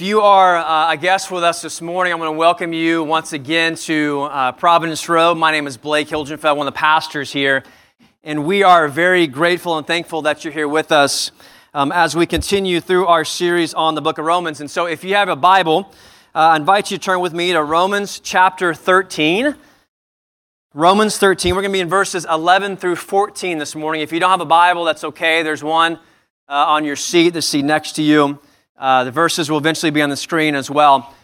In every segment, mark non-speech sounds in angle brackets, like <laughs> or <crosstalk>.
If you are uh, a guest with us this morning, I'm going to welcome you once again to uh, Providence Road. My name is Blake Hilgenfeld, one of the pastors here, and we are very grateful and thankful that you're here with us um, as we continue through our series on the book of Romans. And so, if you have a Bible, uh, I invite you to turn with me to Romans chapter 13. Romans 13, we're going to be in verses 11 through 14 this morning. If you don't have a Bible, that's okay. There's one uh, on your seat, the seat next to you. Uh, the verses will eventually be on the screen as well.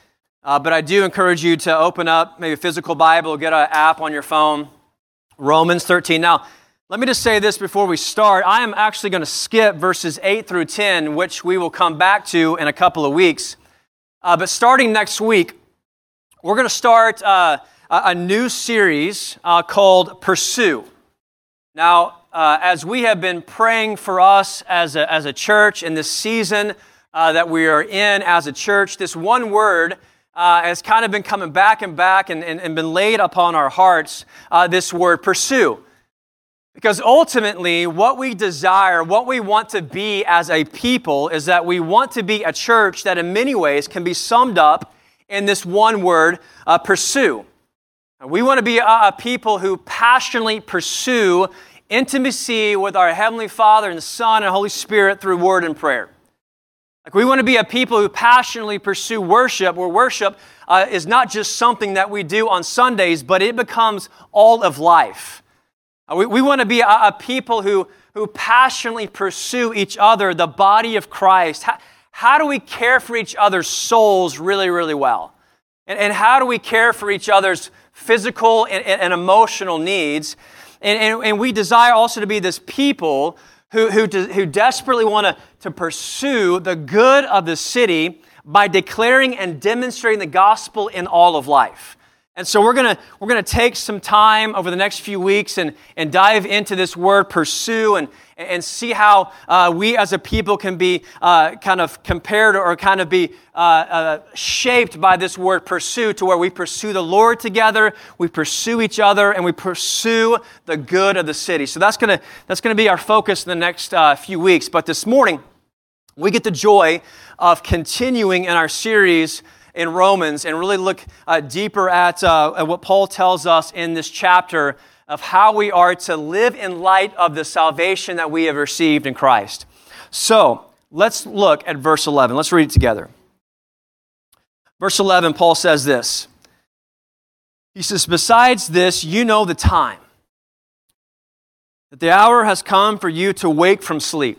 Uh, but I do encourage you to open up maybe a physical Bible, get an app on your phone. Romans 13. Now, let me just say this before we start. I am actually going to skip verses 8 through 10, which we will come back to in a couple of weeks. Uh, but starting next week, we're going to start uh, a new series uh, called Pursue. Now, uh, as we have been praying for us as a, as a church in this season, uh, that we are in as a church. This one word uh, has kind of been coming back and back and, and, and been laid upon our hearts uh, this word pursue. Because ultimately, what we desire, what we want to be as a people, is that we want to be a church that in many ways can be summed up in this one word uh, pursue. We want to be a, a people who passionately pursue intimacy with our Heavenly Father and Son and Holy Spirit through word and prayer. Like we want to be a people who passionately pursue worship, where worship uh, is not just something that we do on Sundays, but it becomes all of life. Uh, we, we want to be a, a, people who, who passionately pursue each other, the body of Christ. How, how do we care for each other's souls really, really well? And, and how do we care for each other's physical and, and, and emotional needs? And, and, and we desire also to be this people who, who, who desperately want to, to pursue the good of the city by declaring and demonstrating the gospel in all of life. And so we're going we're gonna take some time over the next few weeks and, and dive into this word pursue and, and see how uh, we as a people can be uh, kind of compared or kind of be uh, uh, shaped by this word pursue to where we pursue the Lord together, we pursue each other, and we pursue the good of the city. So that's going to that's gonna be our focus in the next uh, few weeks. But this morning, we get the joy of continuing in our series in Romans and really look uh, deeper at, uh, at what Paul tells us in this chapter of how we are to live in light of the salvation that we have received in Christ. So let's look at verse 11. Let's read it together. Verse 11, Paul says this He says, Besides this, you know the time, that the hour has come for you to wake from sleep.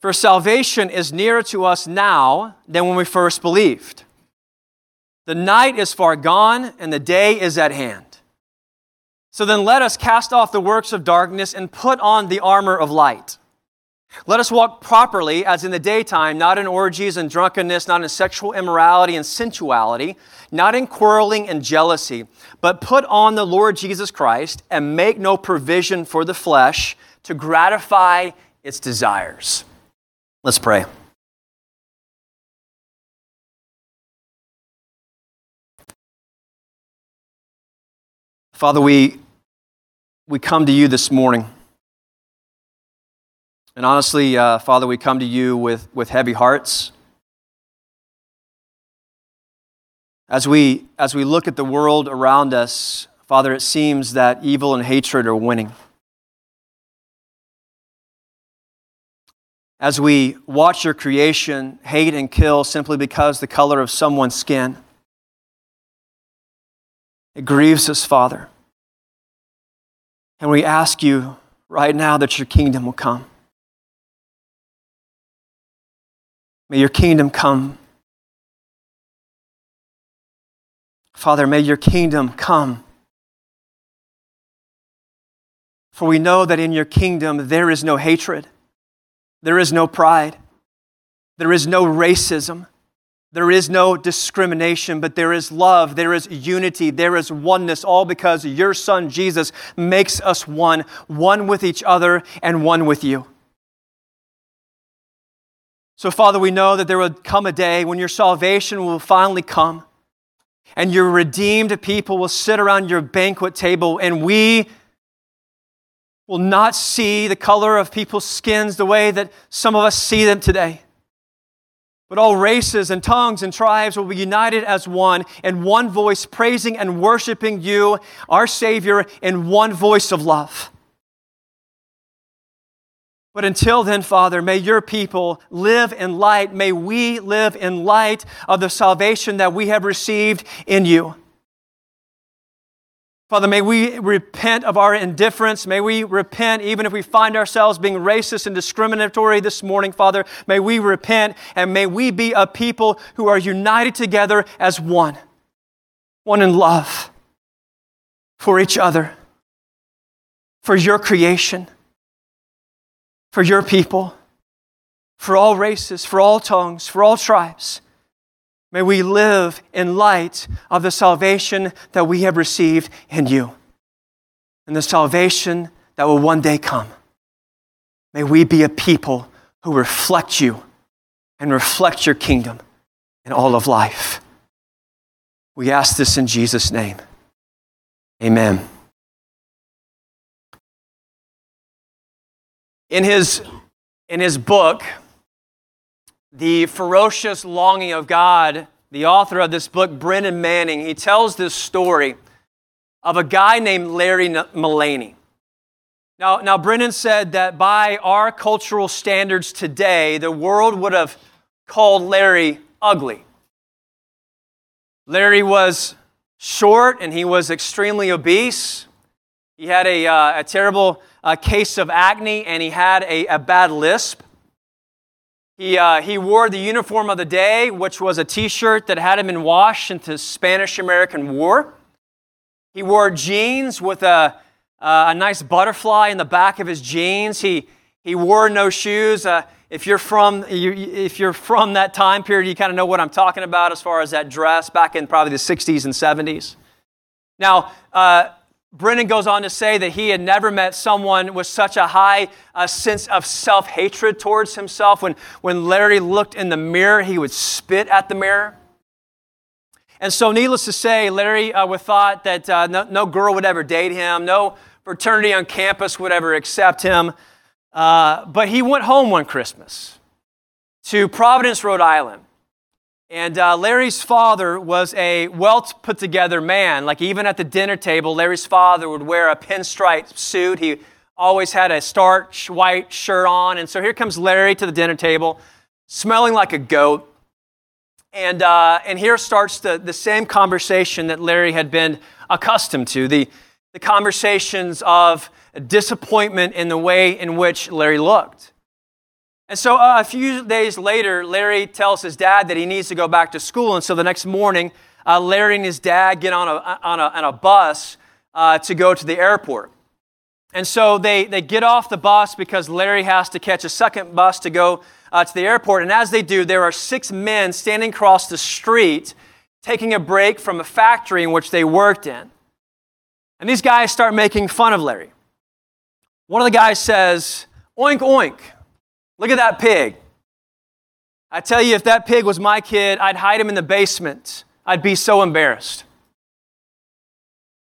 For salvation is nearer to us now than when we first believed. The night is far gone and the day is at hand. So then let us cast off the works of darkness and put on the armor of light. Let us walk properly as in the daytime, not in orgies and drunkenness, not in sexual immorality and sensuality, not in quarreling and jealousy, but put on the Lord Jesus Christ and make no provision for the flesh to gratify its desires. Let's pray. Father, we, we come to you this morning. And honestly, uh, Father, we come to you with, with heavy hearts. As we, as we look at the world around us, Father, it seems that evil and hatred are winning. As we watch your creation hate and kill simply because the color of someone's skin. It grieves us, Father. And we ask you right now that your kingdom will come. May your kingdom come. Father, may your kingdom come. For we know that in your kingdom there is no hatred. There is no pride. There is no racism. There is no discrimination, but there is love. There is unity. There is oneness, all because your Son Jesus makes us one, one with each other and one with you. So, Father, we know that there will come a day when your salvation will finally come and your redeemed people will sit around your banquet table and we will not see the color of people's skins the way that some of us see them today. But all races and tongues and tribes will be united as one in one voice, praising and worshiping you, our Savior, in one voice of love. But until then, Father, may your people live in light. May we live in light of the salvation that we have received in you. Father, may we repent of our indifference. May we repent even if we find ourselves being racist and discriminatory this morning, Father. May we repent and may we be a people who are united together as one, one in love for each other, for your creation for your people, for all races, for all tongues, for all tribes. May we live in light of the salvation that we have received in you and the salvation that will one day come. May we be a people who reflect you and reflect your kingdom in all of life. We ask this in Jesus' name. Amen. In his, in his book, The Ferocious Longing of God, the author of this book, Brennan Manning, he tells this story of a guy named Larry Mullaney. Now, now, Brennan said that by our cultural standards today, the world would have called Larry ugly. Larry was short and he was extremely obese. He had a, uh, a terrible a case of acne and he had a, a bad lisp. He, uh, he wore the uniform of the day, which was a t shirt that hadn't been washed since the Spanish American War. He wore jeans with a, uh, a nice butterfly in the back of his jeans. He, he wore no shoes. Uh, if, you're from, you, if you're from that time period, you kind of know what I'm talking about as far as that dress back in probably the 60s and 70s. Now, uh, Brennan goes on to say that he had never met someone with such a high uh, sense of self hatred towards himself. When, when Larry looked in the mirror, he would spit at the mirror. And so, needless to say, Larry uh, would thought that uh, no, no, girl would ever date him, no fraternity on campus would ever accept him. Uh, but he went home one Christmas to Providence, Rhode Island. And uh, Larry's father was a well put together man. Like, even at the dinner table, Larry's father would wear a pinstripe suit. He always had a starch white shirt on. And so here comes Larry to the dinner table, smelling like a goat. And, uh, and here starts the, the same conversation that Larry had been accustomed to the, the conversations of disappointment in the way in which Larry looked. And so uh, a few days later, Larry tells his dad that he needs to go back to school. And so the next morning, uh, Larry and his dad get on a, on a, on a bus uh, to go to the airport. And so they, they get off the bus because Larry has to catch a second bus to go uh, to the airport. And as they do, there are six men standing across the street taking a break from a factory in which they worked in. And these guys start making fun of Larry. One of the guys says, Oink, oink. Look at that pig. I tell you, if that pig was my kid, I'd hide him in the basement. I'd be so embarrassed.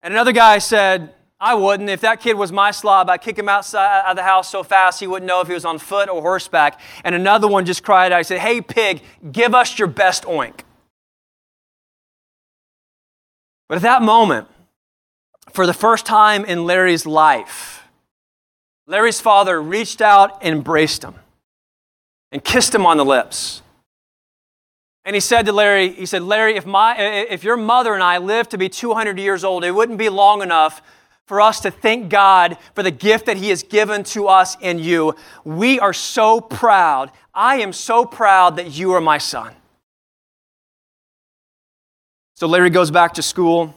And another guy said, I wouldn't. If that kid was my slob, I'd kick him outside of the house so fast he wouldn't know if he was on foot or horseback. And another one just cried out, I said, Hey, pig, give us your best oink. But at that moment, for the first time in Larry's life, Larry's father reached out and embraced him and kissed him on the lips. And he said to Larry, he said, Larry, if, my, if your mother and I lived to be 200 years old, it wouldn't be long enough for us to thank God for the gift that He has given to us in you. We are so proud. I am so proud that you are my son. So Larry goes back to school,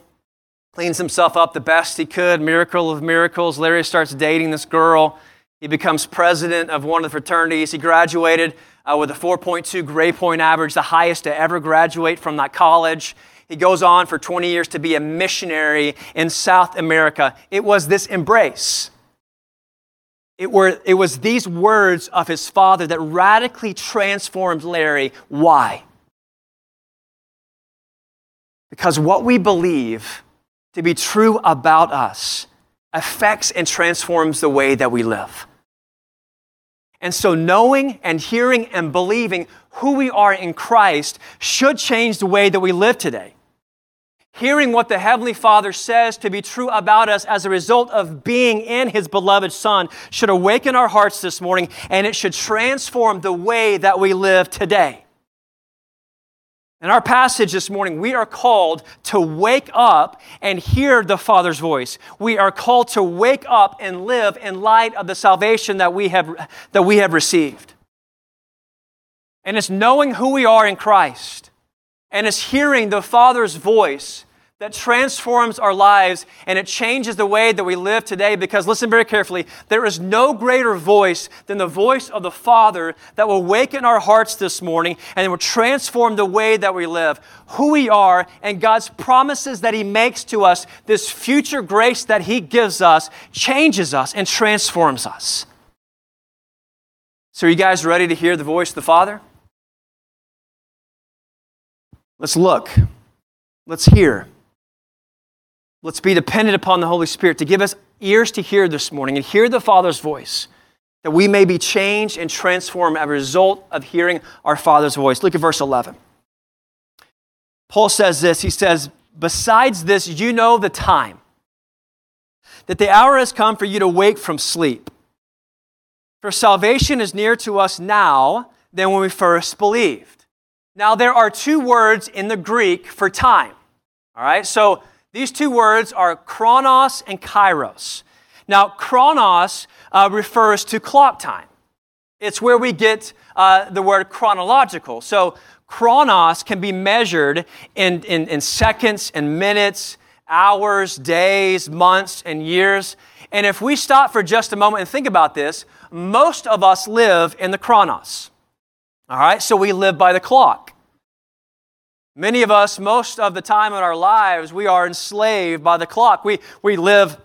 cleans himself up the best he could, miracle of miracles. Larry starts dating this girl. He becomes president of one of the fraternities. He graduated uh, with a 4.2 grade point average, the highest to ever graduate from that college. He goes on for 20 years to be a missionary in South America. It was this embrace. It, were, it was these words of his father that radically transformed Larry. Why? Because what we believe to be true about us affects and transforms the way that we live. And so, knowing and hearing and believing who we are in Christ should change the way that we live today. Hearing what the Heavenly Father says to be true about us as a result of being in His beloved Son should awaken our hearts this morning and it should transform the way that we live today. In our passage this morning, we are called to wake up and hear the Father's voice. We are called to wake up and live in light of the salvation that we have, that we have received. And it's knowing who we are in Christ and it's hearing the Father's voice that transforms our lives and it changes the way that we live today because listen very carefully there is no greater voice than the voice of the father that will waken our hearts this morning and will transform the way that we live who we are and god's promises that he makes to us this future grace that he gives us changes us and transforms us so are you guys ready to hear the voice of the father Let's look. Let's hear. Let's be dependent upon the Holy Spirit to give us ears to hear this morning and hear the Father's voice, that we may be changed and transformed as a result of hearing our Father's voice. Look at verse 11. Paul says this He says, Besides this, you know the time, that the hour has come for you to wake from sleep. For salvation is nearer to us now than when we first believed. Now, there are two words in the Greek for time. All right, so these two words are chronos and kairos. Now, chronos uh, refers to clock time, it's where we get uh, the word chronological. So, chronos can be measured in, in, in seconds and minutes, hours, days, months, and years. And if we stop for just a moment and think about this, most of us live in the chronos. All right, so we live by the clock. Many of us, most of the time in our lives, we are enslaved by the clock. We, we live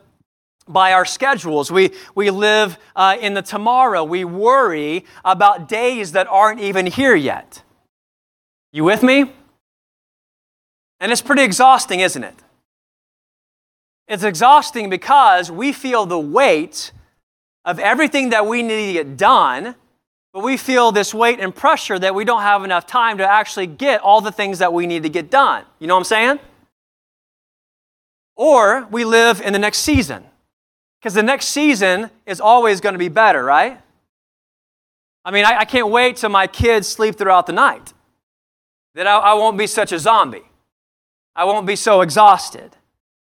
by our schedules. We, we live uh, in the tomorrow. We worry about days that aren't even here yet. You with me? And it's pretty exhausting, isn't it? It's exhausting because we feel the weight of everything that we need to get done but we feel this weight and pressure that we don't have enough time to actually get all the things that we need to get done. You know what I'm saying? Or we live in the next season. Because the next season is always going to be better, right? I mean, I, I, can't wait till my kids sleep throughout the night. Then I, I won't be such a zombie. I won't be so exhausted.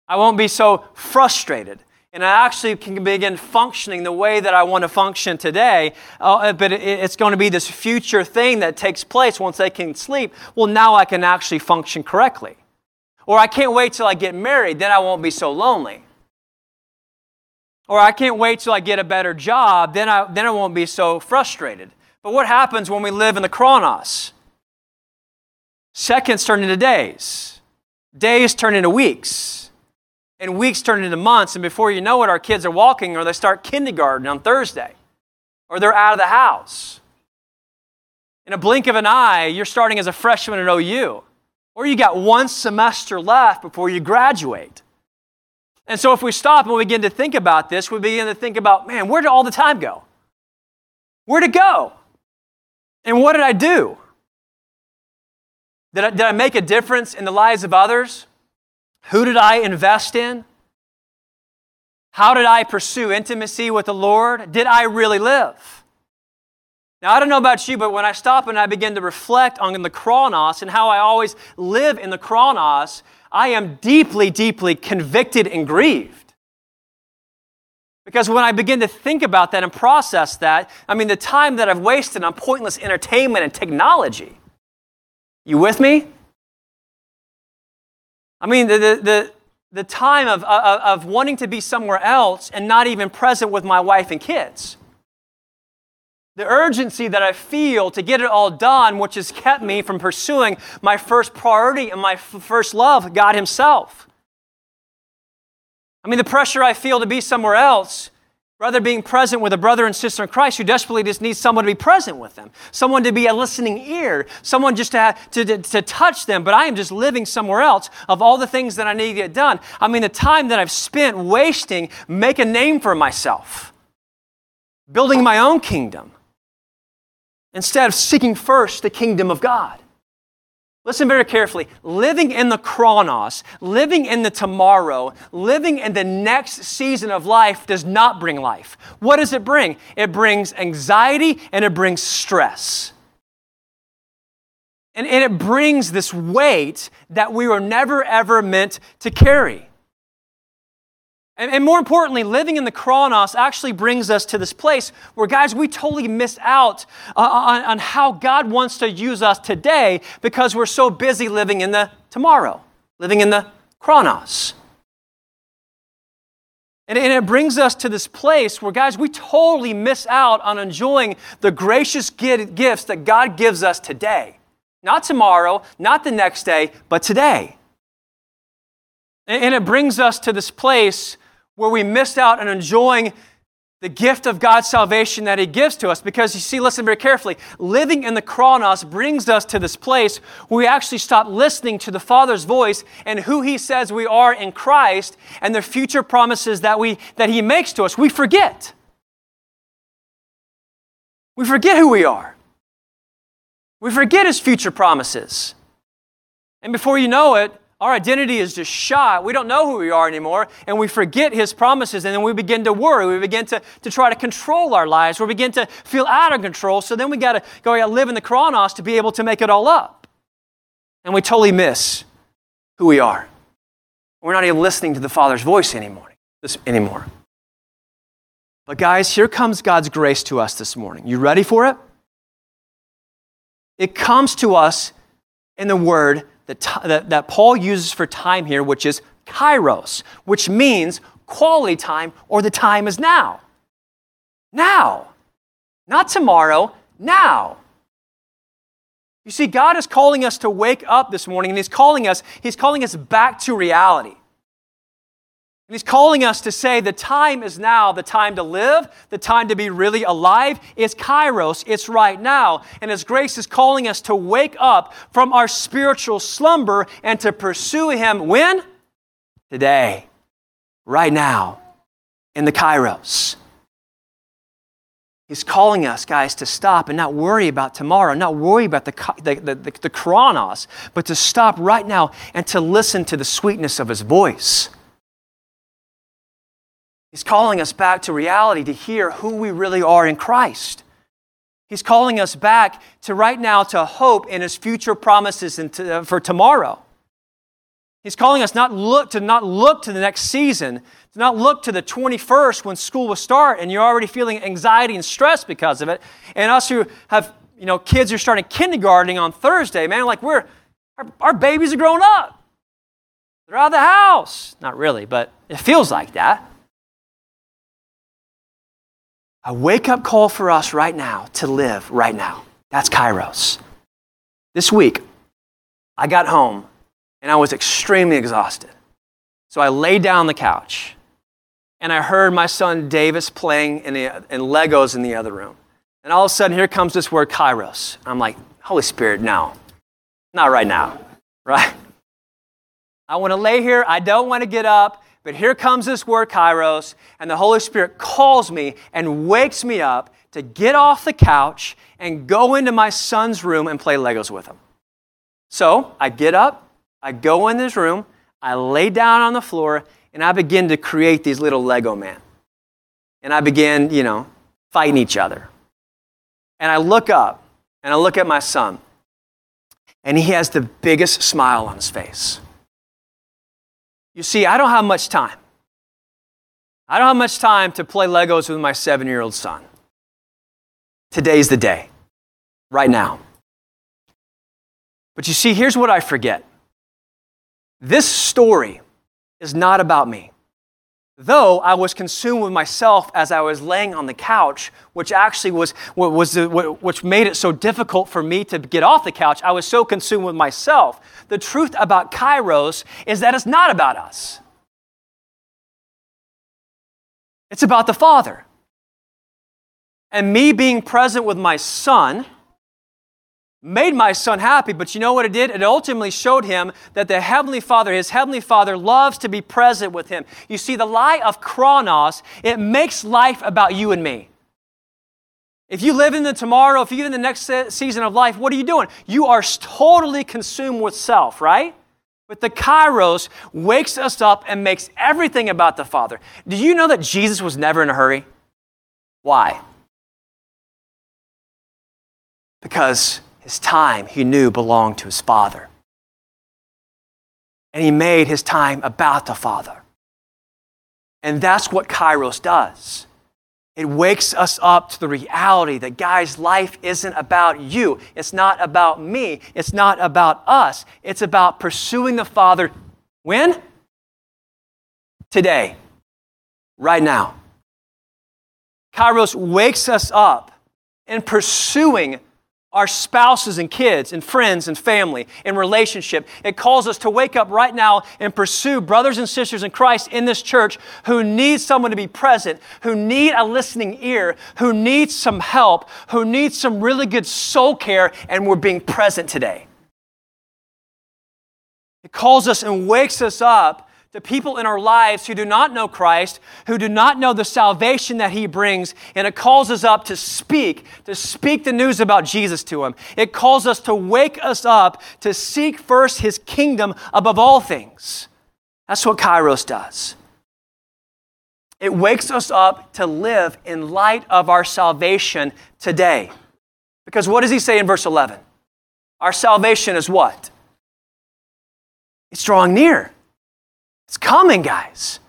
I won't be so frustrated and I actually can begin functioning the way that I want to function today. Uh, but it, it's going to be this future thing that takes place once they can sleep. Well, now I can actually function correctly. Or I can't wait till I get married, then I won't be so lonely. Or I can't wait till I get a better job, then I, then I won't be so frustrated. But what happens when we live in the chronos? Seconds turn into days, days turn into weeks and weeks turn into months, and before you know it, our kids are walking or they start kindergarten on Thursday, or they're out of the house. In a blink of an eye, you're starting as a freshman at OU, or you got one semester left before you graduate. And so, if we stop and we begin to think about this, we begin to think about, man, where did all the time go? Where'd it go? And what did I do? Did I, did I make a difference in the lives of others? Who did I invest in? How did I pursue intimacy with the Lord? Did I really live? Now, I don't know about you, but when I stop and I begin to reflect on the chronos and how I always live in the chronos, I am deeply, deeply convicted and grieved. Because when I begin to think about that and process that, I mean, the time that I've wasted on pointless entertainment and technology. You with me? I mean, the, the, the, the time of, of, of wanting to be somewhere else and not even present with my wife and kids. The urgency that I feel to get it all done, which has kept me from pursuing my first priority and my f- first love, God Himself. I mean, the pressure I feel to be somewhere else Rather, being present with a brother and sister in Christ who desperately just needs someone to be present with them, someone to be a listening ear, someone just to, have, to, to, to, touch them, but I am just living somewhere else of all the things that I need to get done. I mean, the time that I've spent wasting, make a name for myself, building my own kingdom, instead of seeking first the kingdom of God. Listen very carefully. Living in the chronos, living in the tomorrow, living in the next season of life does not bring life. What does it bring? It brings anxiety and it brings stress. And, and it brings this weight that we were never ever meant to carry. And, and, more importantly, living in the chronos actually brings us to this place where, guys, we totally miss out uh, on, on how God wants to use us today because we're so busy living in the tomorrow, living in the chronos. And, and it brings us to this place where, guys, we totally miss out on enjoying the gracious gifts that God gives us today. Not tomorrow, not the next day, but today. And it brings us to this place where we missed out on enjoying the gift of God's salvation that He gives to us. Because you see, listen very carefully, living in the chronos brings us to this place where we actually stop listening to the Father's voice and who He says we are in Christ and the future promises that, we, that He makes to us. We forget. We forget who we are. We forget His future promises. And before you know it, our identity is just shot. We don't know who we are anymore, and we forget His promises, and then we begin to worry. We begin to, to try to control our lives. We begin to feel out of control, so then we got to go out live in the chronos to be able to make it all up. And we totally miss who we are. We're not even listening to the Father's voice anymore. This, anymore. But, guys, here comes God's grace to us this morning. You ready for it? It comes to us in the word that, that, Paul uses for time here, which is kairos, which means quality time or the time is now. Now. Not tomorrow, now. You see, God is calling us to wake up this morning, and He's calling us, He's calling us back to reality. And he's calling us to say the time is now, the time to live, the time to be really alive. It's kairos, it's right now. And His grace is calling us to wake up from our spiritual slumber and to pursue Him when? Today, right now, in the kairos. He's calling us, guys, to stop and not worry about tomorrow, not worry about the, the, the, the chronos, but to stop right now and to listen to the sweetness of His voice. He's calling us back to reality to hear who we really are in Christ. He's calling us back to right now to hope in his future promises and to, uh, for tomorrow. He's calling us not look to not look to the next season, to not look to the 21st when school will start and you're already feeling anxiety and stress because of it. And us who have, you know, kids who are starting kindergarten on Thursday, man, like we're our, our babies are growing up. They're out of the house. Not really, but it feels like that. A wake up call for us right now to live right now. That's Kairos. This week, I got home and I was extremely exhausted. So I laid down on the couch and I heard my son Davis playing in, the, in Legos in the other room. And all of a sudden, here comes this word Kairos. I'm like, Holy Spirit, no, not right now, <laughs> right? I want to lay here. I don't want to get up. But here comes this word, kairos, and the Holy Spirit calls me and wakes me up to get off the couch and go into my son's room and play Legos with him. So I get up, I go in this room, I lay down on the floor, and I begin to create these little Lego men. And I begin, you know, fighting each other. And I look up and I look at my son, and he has the biggest smile on his face. You see, I don't have much time. I don't have much time to play Legos with my seven year old son. Today's the day, right now. But you see, here's what I forget this story is not about me. Though I was consumed with myself as I was laying on the couch, which actually was, was which made it so difficult for me to get off the couch. I was so consumed with myself. The truth about Kairos is that it's not about us. It's about the Father. And me being present with my son made my son happy, but you know what it did? It ultimately showed him that the Heavenly Father, his Heavenly Father, loves to be present with him. You see, the lie of chronos, it makes life about you and me. If you live in the tomorrow, if you live in the next season of life, what are you doing? You are totally consumed with self, right? But the Kairos wakes us up and makes everything about the Father. Do you know that Jesus was never in a hurry? Why? Because his time he knew belonged to his Father. And he made his time about the Father. And that's what Kairos does. It wakes us up to the reality that, guys, life isn't about you. It's not about me. It's not about us. It's about pursuing the Father when? Today, right now. Kairos wakes us up in pursuing our spouses and kids and friends and family and relationship. It calls us to wake up right now and pursue brothers and sisters in Christ in this church who need someone to be present, who need a listening ear, who need some help, who need some really good soul care, and we're being present today. It calls us and wakes us up to people in our lives who do not know Christ, who do not know the salvation that He brings, and it calls us up to speak, to speak the news about Jesus to them. It calls us to wake us up to seek first His kingdom above all things. That's what Kairos does. It wakes us up to live in light of our salvation today. Because what does He say in verse 11? Our salvation is what? It's drawing near. It's coming, guys.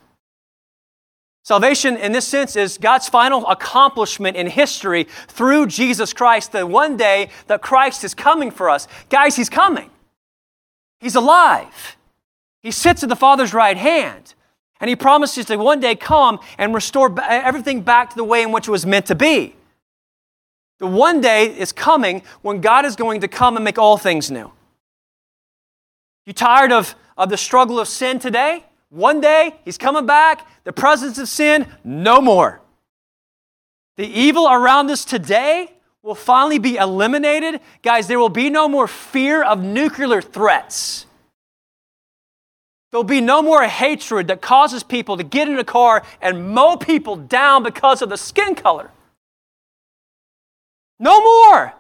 Salvation, in this sense, is God's final accomplishment in history through Jesus Christ. The one day that Christ is coming for us. Guys, He's coming. He's alive. He sits at the Father's right hand. And He promises to one day come and restore everything back to the way in which it was meant to be. The one day is coming when God is going to come and make all things new. You tired of, of the struggle of sin today? One day, he's coming back. The presence of sin, no more. The evil around us today will finally be eliminated. Guys, there will be no more fear of nuclear threats. There'll be no more hatred that causes people to get in a car and mow people down because of the skin color. No more.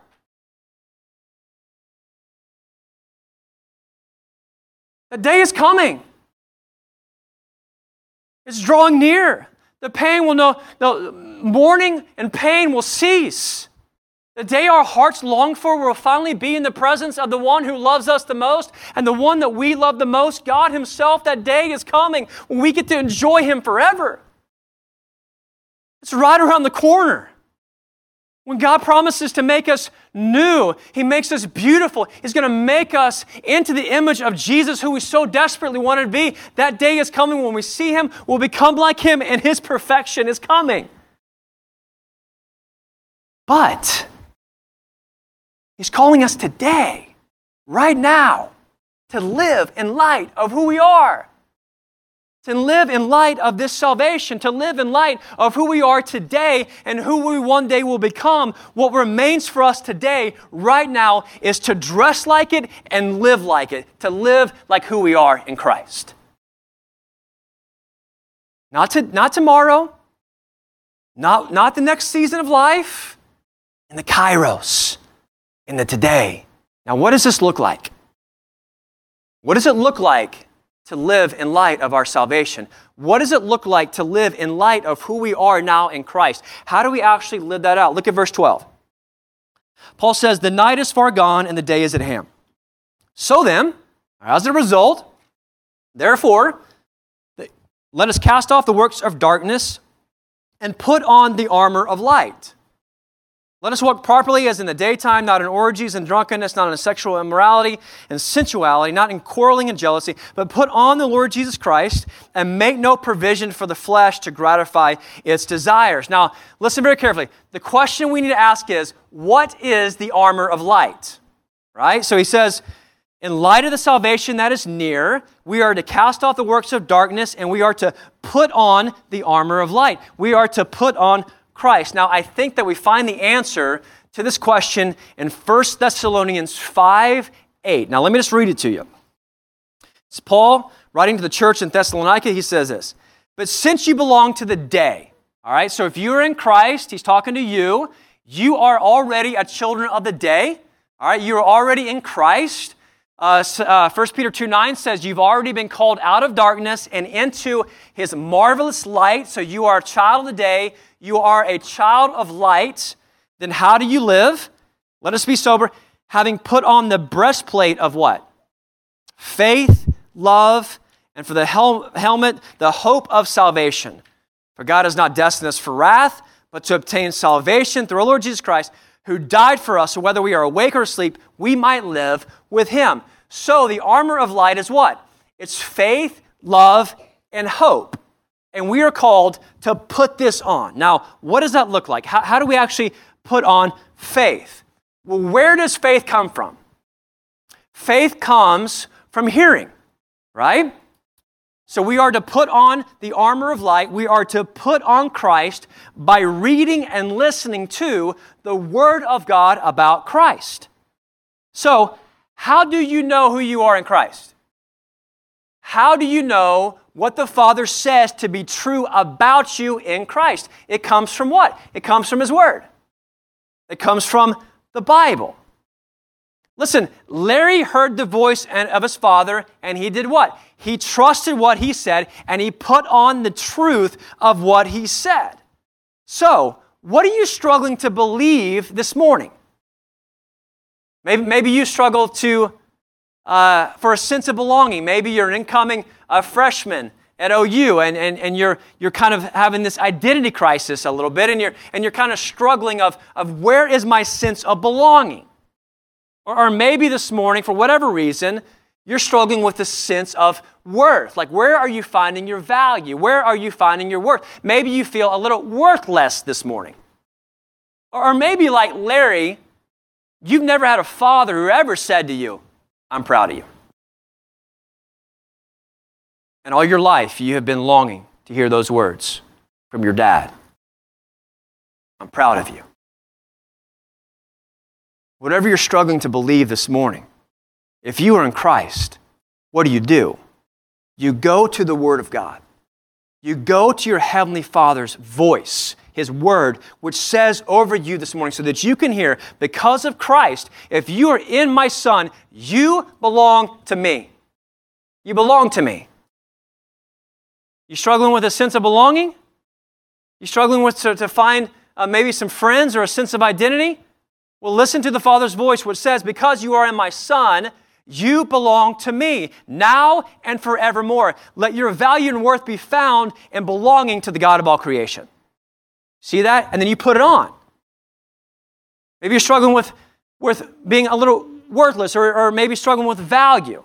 The day is coming. It's drawing near. The pain will know, the mourning and pain will cease. The day our hearts long for will finally be in the presence of the one who loves us the most and the one that we love the most, God Himself. That day is coming when we get to enjoy Him forever. It's right around the corner. When God promises to make us new, He makes us beautiful. He's going to make us into the image of Jesus, who we so desperately wanted to be. That day is coming when we see Him, we'll become like Him, and His perfection is coming. But He's calling us today, right now, to live in light of who we are to live in light of this salvation, to live in light of who we are today and who we one day will become, what remains for us today, right now, is to dress like it and live like it, to live like who we are in Christ. Not, to, not tomorrow, not, not the next season of life, in the kairos, in the today. Now, what does this look like? What does it look like to live in light of our salvation? What does it look like to live in light of who we are now in Christ? How do we actually live that out? Look at verse 12. Paul says, The night is far gone and the day is at hand. So then, as a result, therefore, let us cast off the works of darkness and put on the armor of light. Let us walk properly as in the daytime, not in orgies and drunkenness, not in sexual immorality and sensuality, not in quarreling and jealousy, but put on the Lord Jesus Christ and make no provision for the flesh to gratify its desires. Now, listen very carefully. The question we need to ask is what is the armor of light? Right? So he says, in light of the salvation that is near, we are to cast off the works of darkness and we are to put on the armor of light. We are to put on Christ. Now, I think that we find the answer to this question in 1 Thessalonians 5 8. Now, let me just read it to you. It's Paul writing to the church in Thessalonica. He says this But since you belong to the day, all right, so if you're in Christ, he's talking to you, You are already a children of the day. All right, you're already in Christ. Uh, uh, 1 Peter 2 9 says, You've already been called out of darkness and into his marvelous light. So you are a child of the day. You are a child of light. Then how do you live? Let us be sober, having put on the breastplate of what? Faith, love, and for the hel- helmet, the hope of salvation. For God has not destined us for wrath, but to obtain salvation through our Lord Jesus Christ, who died for us, so whether we are awake or asleep, we might live with him. So the armor of light is what? It's faith, love, and hope. And we are called to put this on. Now, what does that look like? How, how do we actually put on faith? Well, where does faith come from? Faith comes from hearing, right? So we are to put on the armor of light. We are to put on Christ by reading and listening to the Word of God about Christ. So, how do you know who you are in Christ? How do you know what the Father says to be true about you in Christ? It comes from what? It comes from His Word, it comes from the Bible. Listen, Larry heard the voice of his father, and he did what? He trusted what he said, and he put on the truth of what he said. So, what are you struggling to believe this morning? Maybe, maybe you struggle to, uh, for a sense of belonging. Maybe you're an incoming uh, freshman at OU and, and, and you're, you're kind of having this identity crisis a little bit, and you're, and you're kind of struggling of, of where is my sense of belonging? Or, maybe this morning, for whatever reason, you're struggling with a sense of worth. Like, where are you finding your value? Where are you finding your worth? Maybe you feel a little worthless this morning. Or maybe, like Larry, you've never had a father who ever said to you, I'm proud of you. And all your life, you have been longing to hear those words from your dad. I'm proud of you. Whatever you're struggling to believe this morning, if you are in Christ, what do you do? You go to the Word of God. You go to your Heavenly Father's voice, His Word, which says over you this morning so that you can hear, because of Christ, if you are in my Son, you belong to me. You belong to me. You struggling with a sense of belonging? You struggling with to, to find uh, maybe some friends or a sense of identity? Well, listen to the Father's voice, which says, Because you are in my Son, you belong to me now and forevermore. Let your value and worth be found in belonging to the God of all creation. See that? And then you put it on. Maybe you're struggling with, with being a little worthless or, or maybe struggling with value.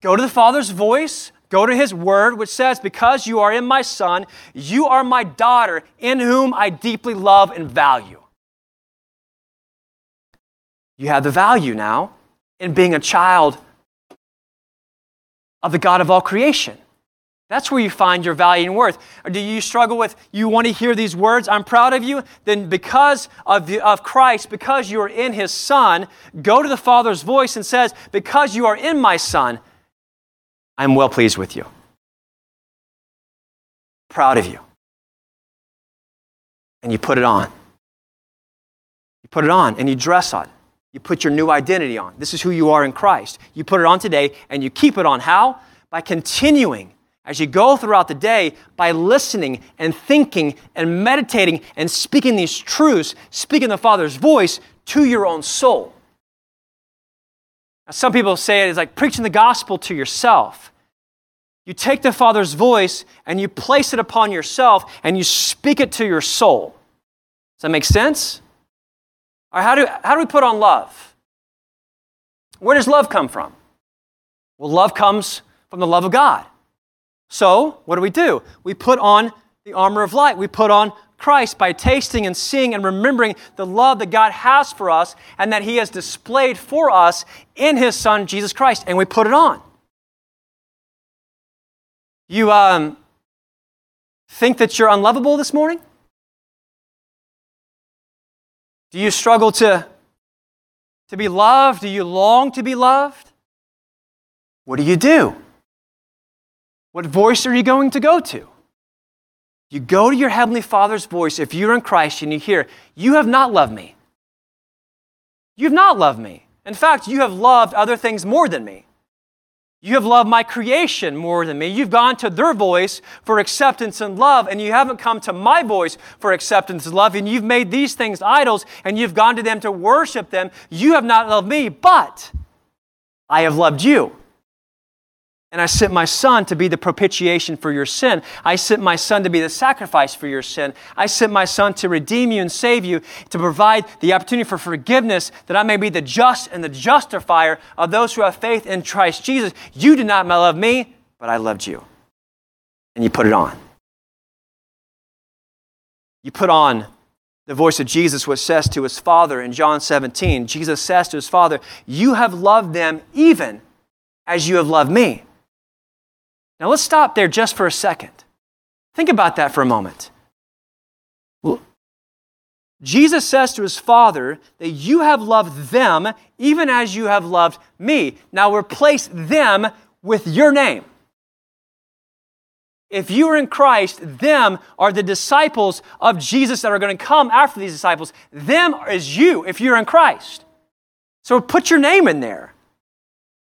Go to the Father's voice, go to His word, which says, Because you are in my Son, you are my daughter, in whom I deeply love and value. You have the value now in being a child of the God of all creation. That's where you find your value and worth. Or do you struggle with, you want to hear these words, I'm proud of you? Then, because of, the, of Christ, because you are in His Son, go to the Father's voice and says, Because you are in my Son, I'm well pleased with you. Proud of you. And you put it on. You put it on and you dress on. You put your new identity on. This is who you are in Christ. You put it on today and you keep it on. How? By continuing as you go throughout the day by listening and thinking and meditating and speaking these truths, speaking the Father's voice to your own soul. Now, some people say it is like preaching the gospel to yourself. You take the Father's voice and you place it upon yourself and you speak it to your soul. Does that make sense? How do, how do we put on love? Where does love come from? Well, love comes from the love of God. So, what do we do? We put on the armor of light. We put on Christ by tasting and seeing and remembering the love that God has for us and that He has displayed for us in His Son, Jesus Christ, and we put it on. You um, think that you're unlovable this morning? Do you struggle to, to be loved? Do you long to be loved? What do you do? What voice are you going to go to? You go to your Heavenly Father's voice if you're in Christ and you hear, You have not loved me. You've not loved me. In fact, you have loved other things more than me. You have loved my creation more than me. You've gone to their voice for acceptance and love, and you haven't come to my voice for acceptance and love, and you've made these things idols, and you've gone to them to worship them. You have not loved me, but I have loved you. And I sent my son to be the propitiation for your sin. I sent my son to be the sacrifice for your sin. I sent my son to redeem you and save you, to provide the opportunity for forgiveness, that I may be the just and the justifier of those who have faith in Christ Jesus. You did not love me, but I loved you. And you put it on. You put on the voice of Jesus, which says to his father in John 17, Jesus says to his father, You have loved them even as you have loved me. Now let's stop there just for a second. Think about that for a moment. Well, Jesus says to his Father that you have loved them even as you have loved me. Now replace them with your name. If you are in Christ, them are the disciples of Jesus that are going to come after these disciples. Them is you if you're in Christ. So put your name in there.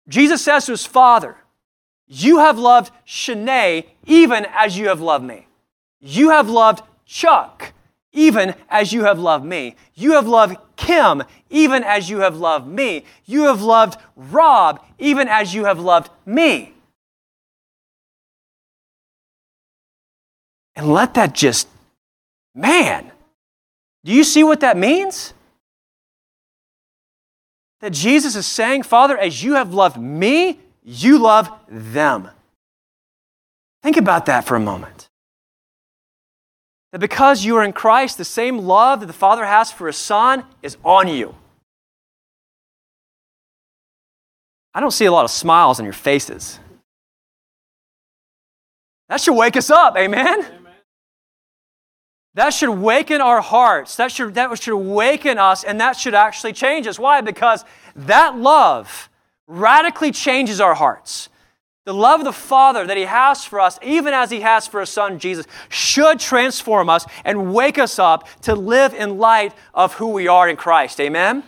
Jesus says to his Father, you have loved Shanae even as you have loved me. You have loved Chuck even as you have loved me. You have loved Kim even as you have loved me. You have loved Rob even as you have loved me. And let that just, man, do you see what that means? That Jesus is saying, Father, as you have loved me, you love them. Think about that for a moment. That because you are in Christ, the same love that the Father has for His Son is on you. I don't see a lot of smiles on your faces. That should wake us up, amen? amen? That should waken our hearts. That should, that should awaken us, and that should actually change us. Why? Because that love radically changes our hearts. The love of the Father that He has for us, even as He has for His Son Jesus, should transform us and wake us up to live in light of who we are in Christ. Amen?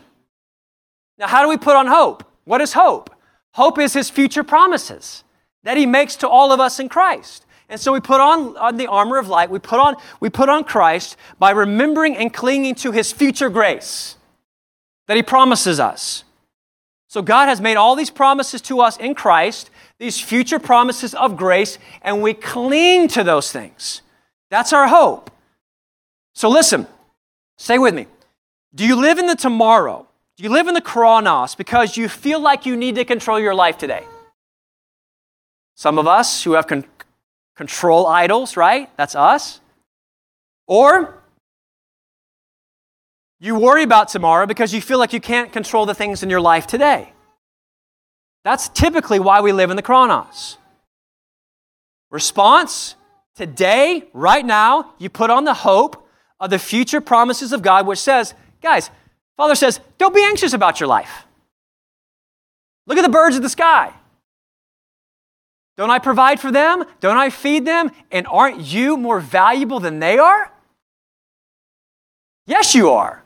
Now, how do we put on hope? What is hope? Hope is His future promises that He makes to all of us in Christ. And so we put on, on the armor of light, we put, on, we put on Christ by remembering and clinging to His future grace that He promises us. So God has made all these promises to us in Christ, these future promises of grace, and we cling to those things. That's our hope. So listen, stay with me. Do you live in the tomorrow? Do you live in the chronos because you feel like you need to control your life today? Some of us who have con- control idols, right? That's us. Or you worry about tomorrow because you feel like you can't control the things in your life today. That's typically why we live in the chronos. Response today, right now, you put on the hope of the future promises of God, which says, guys, Father says, don't be anxious about your life. Look at the birds of the sky. Don't I provide for them? Don't I feed them? And aren't you more valuable than they are? Yes, you are.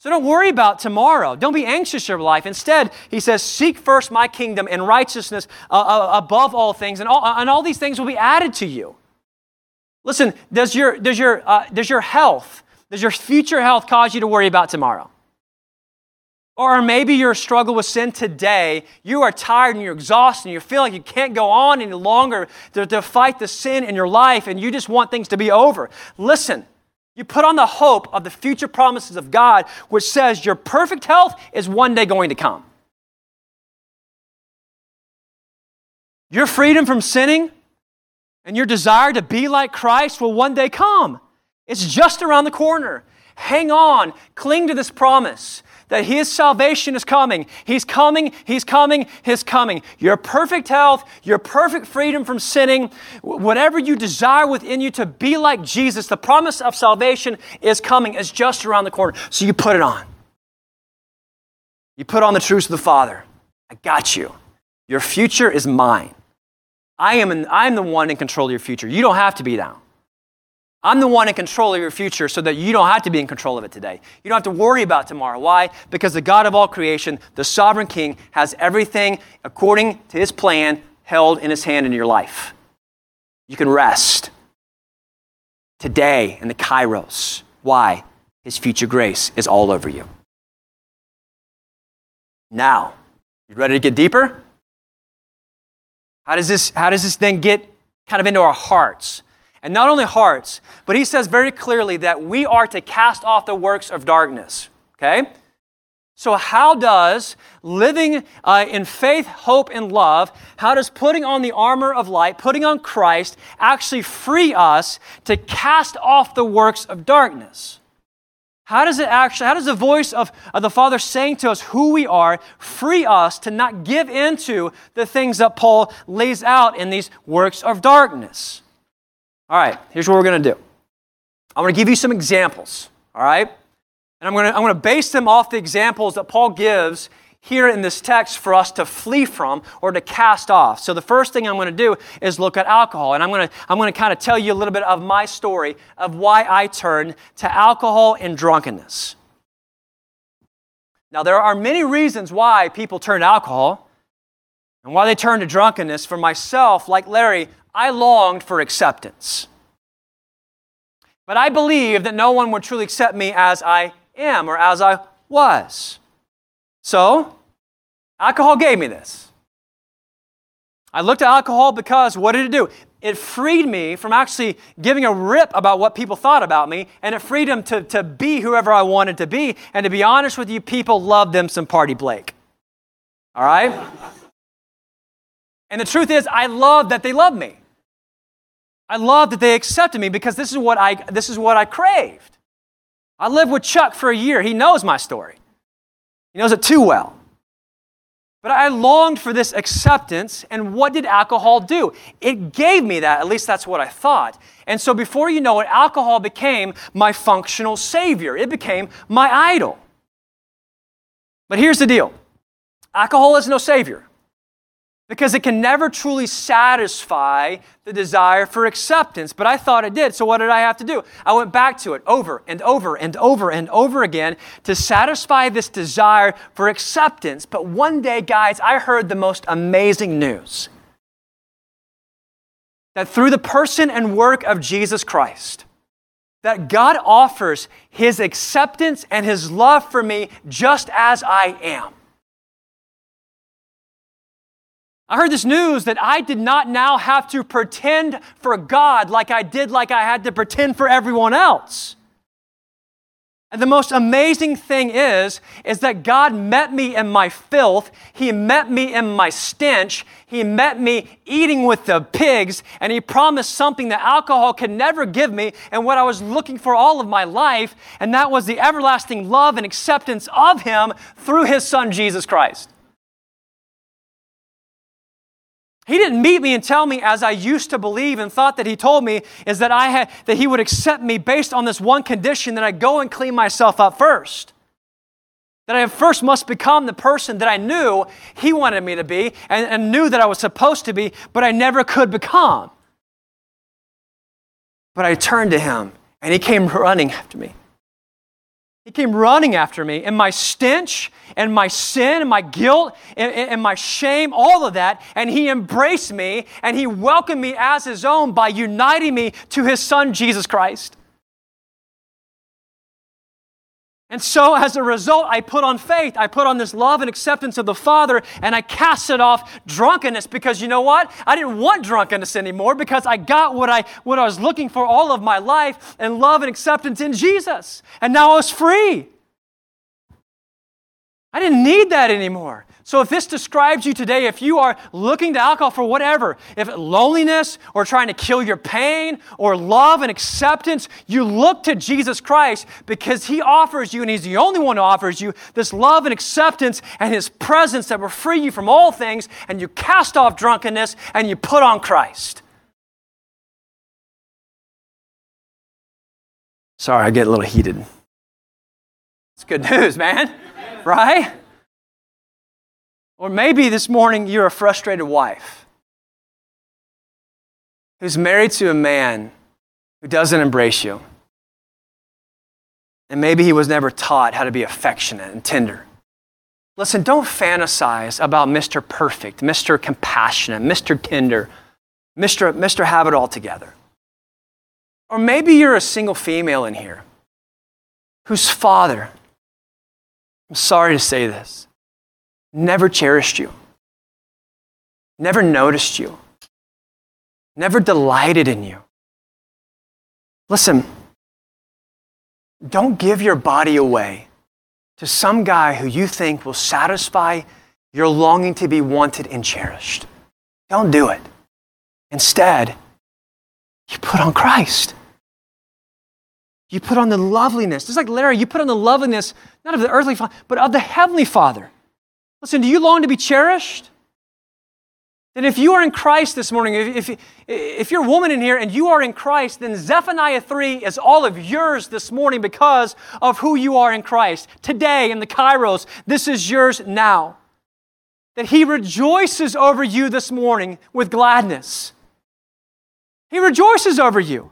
So don't worry about tomorrow. Don't be anxious your life. Instead, he says, Seek first my kingdom and righteousness uh, uh, above all things, and all, and all these things will be added to you. Listen, does your, does, your, uh, does your health, does your future health cause you to worry about tomorrow? Or maybe your struggle with sin today, you are tired and you're exhausted and you feel like you can't go on any longer to, to fight the sin in your life and you just want things to be over. Listen, you put on the hope of the future promises of God, which says your perfect health is one day going to come. Your freedom from sinning and your desire to be like Christ will one day come. It's just around the corner. Hang on, cling to this promise that His salvation is coming. He's coming, He's coming, He's coming. Your perfect health, your perfect freedom from sinning, whatever you desire within you to be like Jesus, the promise of salvation is coming, is just around the corner. So you put it on. You put on the truths of the Father. I got you. Your future is mine. I am, I am the one in control of your future. You don't have to be now. I'm the one in control of your future so that you don't have to be in control of it today. You don't have to worry about tomorrow. Why? Because the God of all creation, the sovereign king, has everything according to his plan held in his hand in your life. You can rest today in the kairos. Why? His future grace is all over you. Now, you ready to get deeper? How does this, how does this then get kind of into our hearts? And not only hearts, but he says very clearly that we are to cast off the works of darkness. Okay? So, how does living uh, in faith, hope, and love, how does putting on the armor of light, putting on Christ, actually free us to cast off the works of darkness? How does it actually, how does the voice of, of the Father saying to us who we are free us to not give into the things that Paul lays out in these works of darkness? All right, here's what we're going to do. I'm going to give you some examples, all right? And I'm going, to, I'm going to base them off the examples that Paul gives here in this text for us to flee from or to cast off. So the first thing I'm going to do is look at alcohol. And I'm going to, I'm going to kind of tell you a little bit of my story of why I turned to alcohol and drunkenness. Now, there are many reasons why people turn to alcohol and why they turn to drunkenness. For myself, like Larry, I longed for acceptance. But I believe that no one would truly accept me as I am or as I was. So, alcohol gave me this. I looked at alcohol because what did it do? It freed me from actually giving a rip about what people thought about me, and it freed them to, to be whoever I wanted to be. And to be honest with you, people love them some Party Blake. All right? And the truth is, I love that they love me. I love that they accepted me because this is what I, this is what I craved. I lived with Chuck for a year. He knows my story, he knows it too well. But I longed for this acceptance, and what did alcohol do? It gave me that, at least that's what I thought. And so before you know it, alcohol became my functional savior, it became my idol. But here's the deal alcohol is no savior because it can never truly satisfy the desire for acceptance. But I thought it did. So what did I have to do? I went back to it over and over and over and over again to satisfy this desire for acceptance. But one day, guys, I heard the most amazing news that through the person and work of Jesus Christ, that God offers his acceptance and his love for me just as I am. I heard this news that I did not now have to pretend for God like I did, like I had to pretend for everyone else. And the most amazing thing is, is that God met me in my filth. He met me in my stench. He met me eating with the pigs. And He promised something that alcohol could never give me and what I was looking for all of my life. And that was the everlasting love and acceptance of Him through His Son, Jesus Christ. He didn't meet me and tell me as I used to believe and thought that he told me is that I had that he would accept me based on this one condition that I go and clean myself up first. That I first must become the person that I knew he wanted me to be and, and knew that I was supposed to be, but I never could become. But I turned to him and he came running after me. He came running after me, and my stench, and my sin, and my guilt, and, and, my shame, all of that. And He embraced me, and He welcomed me as His own by uniting me to His Son, Jesus Christ. And so, as a result, I put on faith. I put on this love and acceptance of the Father, and I casted off drunkenness because you know what? I didn't want drunkenness anymore because I got what I, what I was looking for all of my life and love and acceptance in Jesus. And now I was free. I didn't need that anymore. So if this describes you today, if you are looking to alcohol for whatever, if loneliness or trying to kill your pain or love and acceptance, you look to Jesus Christ because he offers you, and he's the only one who offers you this love and acceptance and his presence that will free you from all things, and you cast off drunkenness and you put on Christ. Sorry, I get a little heated. It's good news, man right? Or maybe this morning you're a frustrated wife who's married to a man who doesn't embrace you. And maybe he was never taught how to be affectionate and tender. Listen, don't fantasize about Mr. Perfect, Mr. Compassionate, Mr. Tender, Mr. Mr. Have It All Together. Or maybe you're a single female in here whose father, I'm sorry to say this, never cherished you, never noticed you, never delighted in you. Listen, don't give your body away to some guy who you think will satisfy your longing to be wanted and cherished. Don't do it. Instead, you put on Christ. You put on the loveliness. Just like Larry, you put on the loveliness, not of the earthly Father, but of the Heavenly Father. Listen, do you long to be cherished? Then, if you are in Christ this morning, if, if, if you're a woman in here and you are in Christ, then Zephaniah 3 is all of yours this morning because of who you are in Christ. Today, in the Kairos, this is yours now. That He rejoices over you this morning with gladness. He rejoices over you.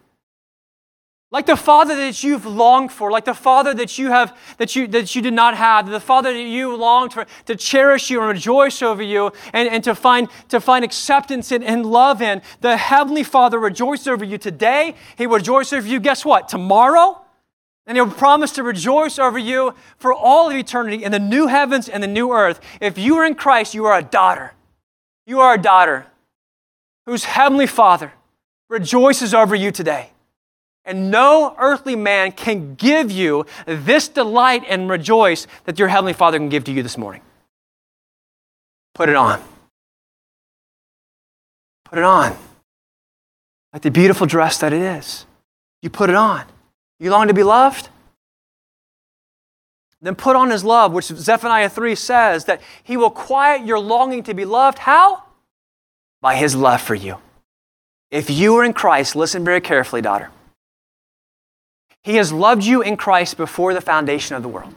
Like the father that you've longed for, like the father that you have that you that you did not have, the father that you longed for to cherish you and rejoice over you and, and to find to find acceptance in and love in. The heavenly father rejoices over you today. He will rejoice over you, guess what? Tomorrow. And he'll promise to rejoice over you for all of eternity in the new heavens and the new earth. If you are in Christ, you are a daughter. You are a daughter whose heavenly father rejoices over you today. And no earthly man can give you this delight and rejoice that your Heavenly Father can give to you this morning. Put it on. Put it on. Like the beautiful dress that it is. You put it on. You long to be loved? Then put on his love, which Zephaniah 3 says that he will quiet your longing to be loved. How? By his love for you. If you are in Christ, listen very carefully, daughter. He has loved you in Christ before the foundation of the world.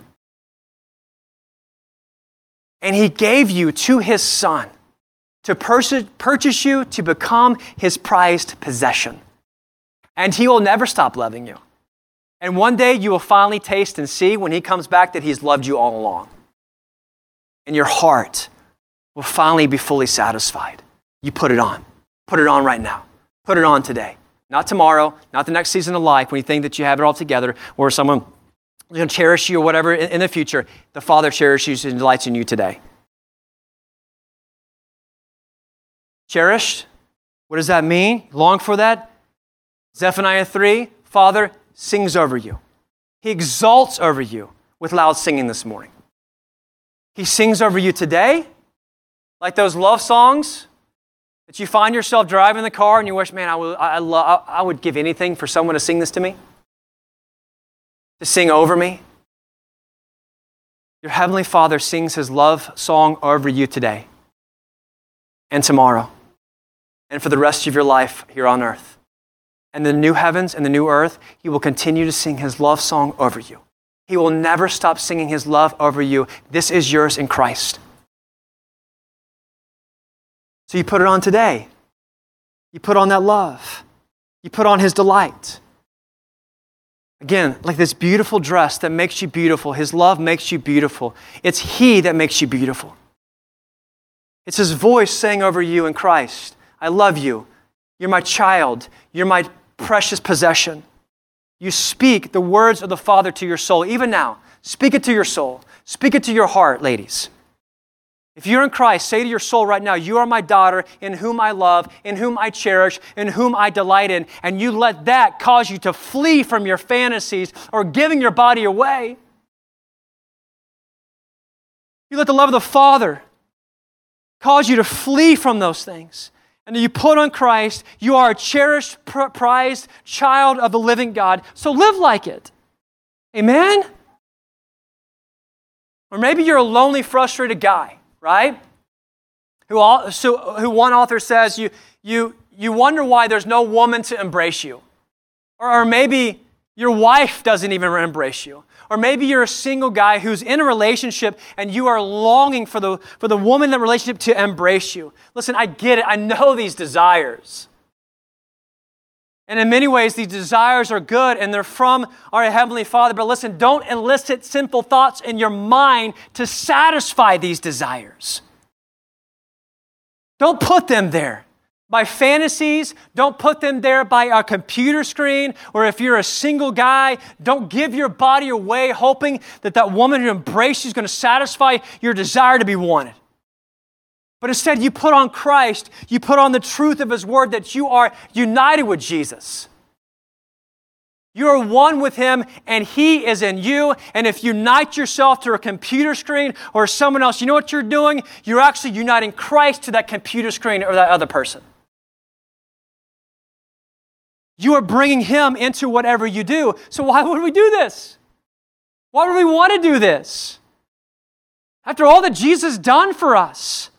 And He gave you to His Son to purchase you to become His prized possession. And He will never stop loving you. And one day you will finally taste and see when He comes back that He's loved you all along. And your heart will finally be fully satisfied. You put it on. Put it on right now. Put it on today. Not tomorrow, not the next season of life when you think that you have it all together or someone is going to cherish you or whatever in, in the future. The Father cherishes and delights in you today. Cherished? What does that mean? Long for that? Zephaniah 3 Father sings over you, He exalts over you with loud singing this morning. He sings over you today, like those love songs that you find yourself driving the car and you wish, man, I would, I, love, I would give anything for someone to sing this to me, to sing over me. Your Heavenly Father sings His love song over you today and tomorrow and for the rest of your life here on earth. And the new heavens and the new earth, He will continue to sing His love song over you. He will never stop singing His love over you. This is yours in Christ. So you put it on today. You put on that love. You put on His delight. Again, like this beautiful dress that makes you beautiful. His love makes you beautiful. It's He that makes you beautiful. It's His voice saying over you in Christ, I love you. You're my child. You're my precious possession. You speak the words of the Father to your soul, even now. Speak it to your soul. Speak it to your heart, ladies. If you're in Christ, say to your soul right now, You are my daughter, in whom I love, in whom I cherish, in whom I delight in. And you let that cause you to flee from your fantasies or giving your body away. You let the love of the Father cause you to flee from those things. And you put on Christ, you are a cherished, prized child of the living God. So live like it. Amen? Or maybe you're a lonely, frustrated guy right? Who, all, so, who one author says you, you, you wonder why there's no woman to embrace you. Or, or maybe your wife doesn't even embrace you. Or maybe you're a single guy who's in a relationship and you are longing for the, for the woman in that relationship to embrace you. Listen, I get it. I know these desires. And in many ways, these desires are good and they're from our Heavenly Father. But listen, don't elicit sinful thoughts in your mind to satisfy these desires. Don't put them there by fantasies. Don't put them there by a computer screen. Or if you're a single guy, don't give your body away hoping that that woman who embraces you is going to satisfy your desire to be wanted. But instead, you put on Christ, you put on the truth of His Word that you are united with Jesus. You are one with Him and He is in you. And if you unite yourself to a computer screen or someone else, you know what you're doing? You're actually uniting Christ to that computer screen or that other person. You are bringing Him into whatever you do. So, why would we do this? Why would we want to do this? After all that Jesus done for us,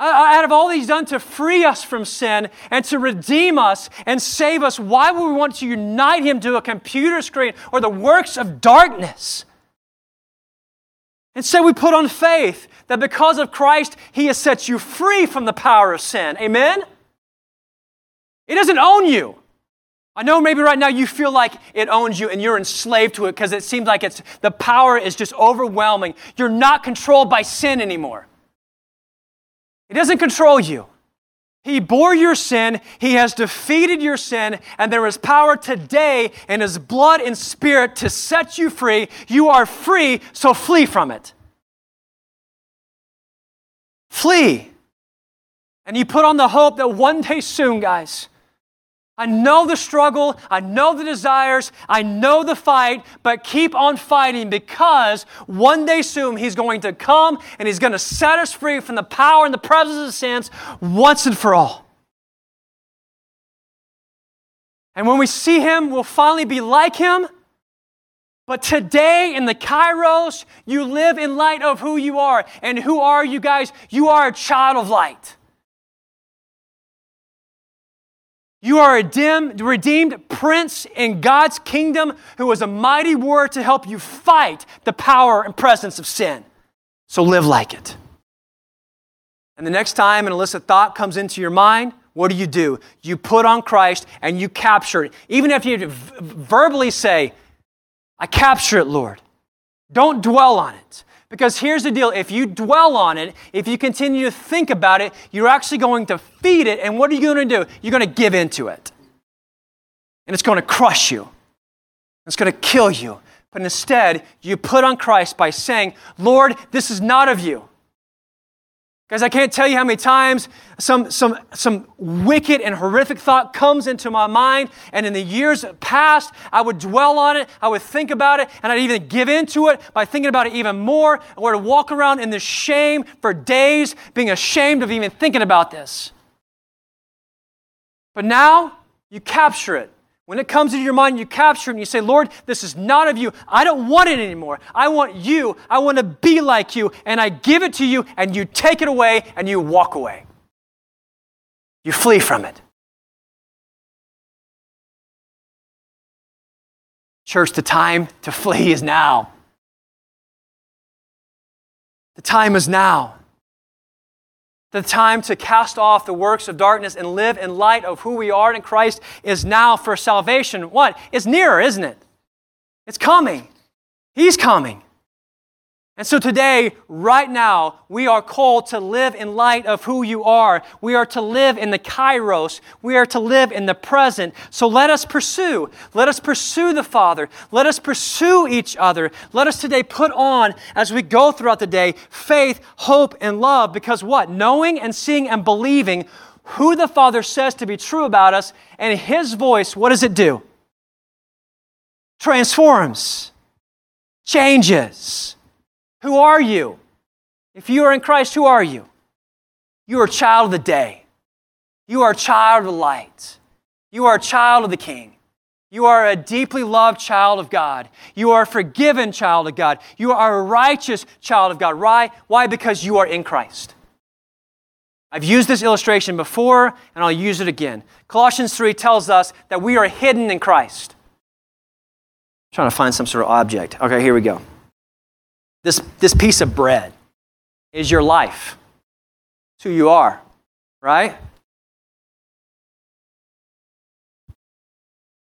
Uh, uh, out of all he's done to free us from sin and to redeem us and save us, why would we want to unite him to a computer screen or the works of darkness? Instead, we put on faith that because of Christ, he has set you free from the power of sin. Amen? It doesn't own you. I know maybe right now you feel like it owns you and you're enslaved to it because it seems like it's the power is just overwhelming. You're not controlled by sin anymore. He doesn't control you. He bore your sin, He has defeated your sin, and there is power today in His blood and spirit to set you free. You are free, so flee from it. Flee. And you put on the hope that one day soon, guys, I know the struggle, I know the desires, I know the fight, but keep on fighting because one day soon He's going to come and He's going to set us free from the power and the presence of sins once and for all. And when we see Him, we'll finally be like Him. But today in the Kairos, you live in light of who you are. And who are you guys? You are a child of light. You are a dim, redeemed prince in God's kingdom who is a mighty warrior to help you fight the power and presence of sin. So live like it. And the next time an illicit thought comes into your mind, what do you do? You put on Christ and you capture it. Even if you verbally say, I capture it, Lord. Don't dwell on it. Because here's the deal if you dwell on it, if you continue to think about it, you're actually going to feed it. And what are you going to do? You're going to give into it. And it's going to crush you, it's going to kill you. But instead, you put on Christ by saying, Lord, this is not of you. Guys, I can't tell you how many times some, some, some wicked and horrific thought comes into my mind, and in the years past, I would dwell on it, I would think about it, and I'd even give into it by thinking about it even more, or to walk around in this shame for days, being ashamed of even thinking about this. But now, you capture it. When it comes into your mind, you capture it and you say, Lord, this is not of you. I don't want it anymore. I want you. I want to be like you. And I give it to you, and you take it away and you walk away. You flee from it. Church, the time to flee is now. The time is now. The time to cast off the works of darkness and live in light of who we are in Christ is now for salvation. What? It's nearer, isn't it? It's coming. He's coming. And so today, right now, we are called to live in light of who you are. We are to live in the kairos. We are to live in the present. So let us pursue. Let us pursue the Father. Let us pursue each other. Let us today put on, as we go throughout the day, faith, hope, and love. Because what? Knowing and seeing and believing who the Father says to be true about us and His voice, what does it do? Transforms, changes who are you? If you are in Christ, who are you? You are a child of the day. You are a child of the light. You are a child of the King. You are a deeply loved child of God. You are a forgiven child of God. You are a righteous child of God. Why? Why? Because you are in Christ. I've used this illustration before, and I'll use it again. Colossians 3 tells us that we are hidden in Christ. I'm trying to find some sort of object. Okay, here we go. This, this piece of bread is your life. It's who you are, right?